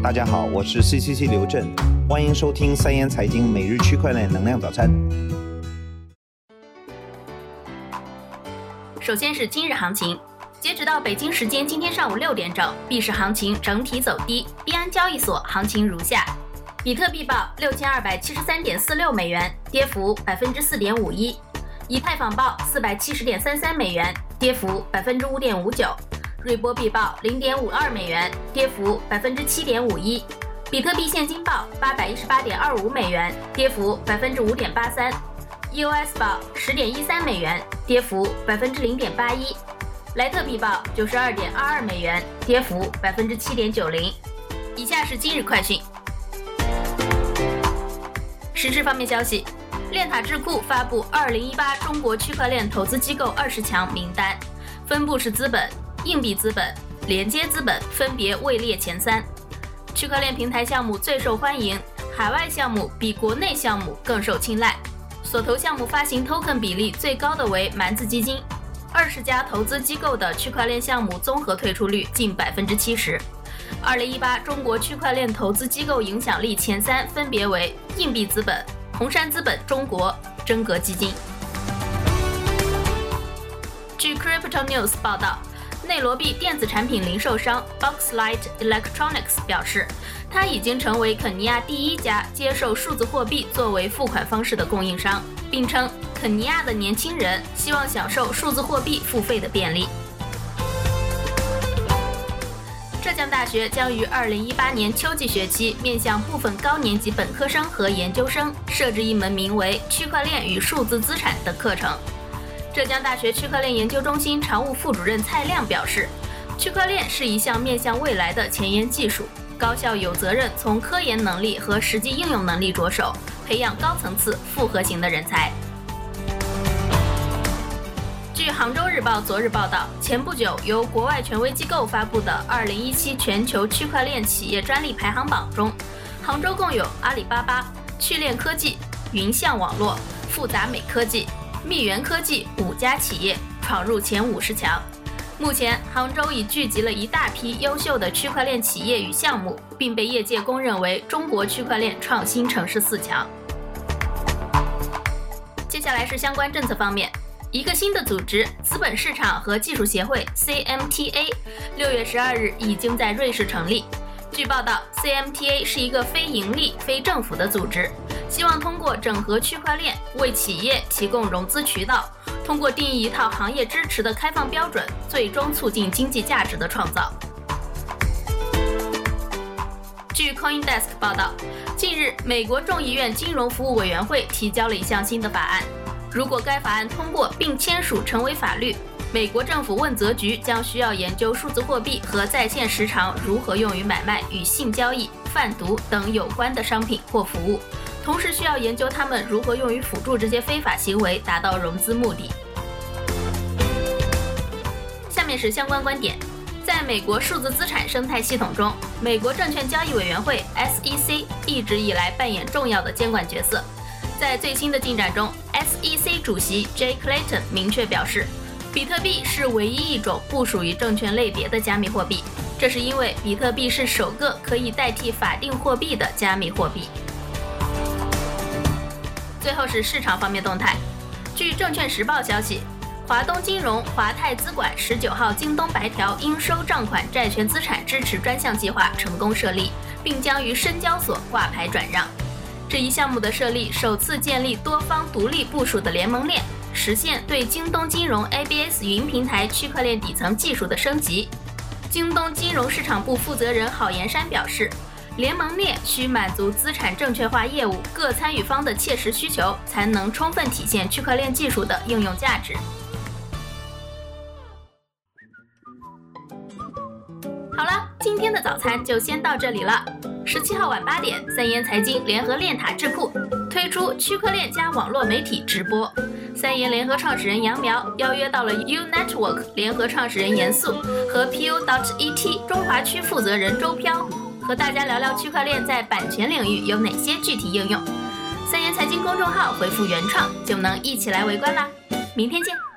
大家好，我是 CCC 刘震，欢迎收听三言财经每日区块链能量早餐。首先是今日行情，截止到北京时间今天上午六点整，币市行情整体走低，币安交易所行情如下：比特币报六千二百七十三点四六美元，跌幅百分之四点五一；以太坊报四百七十点三三美元，跌幅百分之五点五九。瑞波币报零点五二美元，跌幅百分之七点五一；比特币现金报八百一十八点二五美元，跌幅百分之五点八三；EOS 报十点一三美元，跌幅百分之零点八一；莱特币报九十二点二二美元，跌幅百分之七点九零。以下是今日快讯。实质方面消息，链塔智库发布二零一八中国区块链投资机构二十强名单，分布式资本。硬币资本、连接资本分别位列前三，区块链平台项目最受欢迎，海外项目比国内项目更受青睐。所投项目发行 token 比例最高的为蛮子基金，二十家投资机构的区块链项目综合退出率近百分之七十。二零一八中国区块链投资机构影响力前三分别为硬币资本、红杉资本中国、真格基金。据 Crypto News 报道。内罗毕电子产品零售商 Boxlight Electronics 表示，它已经成为肯尼亚第一家接受数字货币作为付款方式的供应商，并称肯尼亚的年轻人希望享受数字货币付费的便利。浙江大学将于2018年秋季学期面向部分高年级本科生和研究生设置一门名为“区块链与数字资产”的课程。浙江大学区块链研究中心常务副主任蔡亮表示，区块链是一项面向未来的前沿技术，高校有责任从科研能力和实际应用能力着手，培养高层次复合型的人才。据杭州日报昨日报道，前不久由国外权威机构发布的2017全球区块链企业专利排行榜中，杭州共有阿里巴巴、趣链科技、云象网络、复杂美科技。密源科技五家企业闯入前五十强。目前，杭州已聚集了一大批优秀的区块链企业与项目，并被业界公认为中国区块链创新城市四强。接下来是相关政策方面，一个新的组织——资本市场和技术协会 （CMTA） 六月十二日已经在瑞士成立。据报道，CMTA 是一个非盈利、非政府的组织。希望通过整合区块链，为企业提供融资渠道，通过定义一套行业支持的开放标准，最终促进经济价值的创造。据 CoinDesk 报道，近日，美国众议院金融服务委员会提交了一项新的法案，如果该法案通过并签署成为法律，美国政府问责局将需要研究数字货币和在线时长如何用于买卖与性交易、贩毒等有关的商品或服务。同时需要研究他们如何用于辅助这些非法行为达到融资目的。下面是相关观点，在美国数字资产生态系统中，美国证券交易委员会 （SEC） 一直以来扮演重要的监管角色。在最新的进展中，SEC 主席 Jay Clayton 明确表示，比特币是唯一一种不属于证券类别的加密货币，这是因为比特币是首个可以代替法定货币的加密货币。最后是市场方面动态。据证券时报消息，华东金融、华泰资管十九号京东白条应收账款债权资产支持专项计划成功设立，并将于深交所挂牌转让。这一项目的设立，首次建立多方独立部署的联盟链，实现对京东金融 ABS 云平台区块链底层技术的升级。京东金融市场部负责人郝延山表示。联盟链需满足资产证券化业务各参与方的切实需求，才能充分体现区块链技术的应用价值。好了，今天的早餐就先到这里了。十七号晚八点，三言财经联合链塔智库推出区块链加网络媒体直播。三言联合创始人杨苗邀约到了 U Network 联合创始人严肃和 PU dot ET 中华区负责人周飘。和大家聊聊区块链在版权领域有哪些具体应用。三言财经公众号回复“原创”就能一起来围观啦！明天见。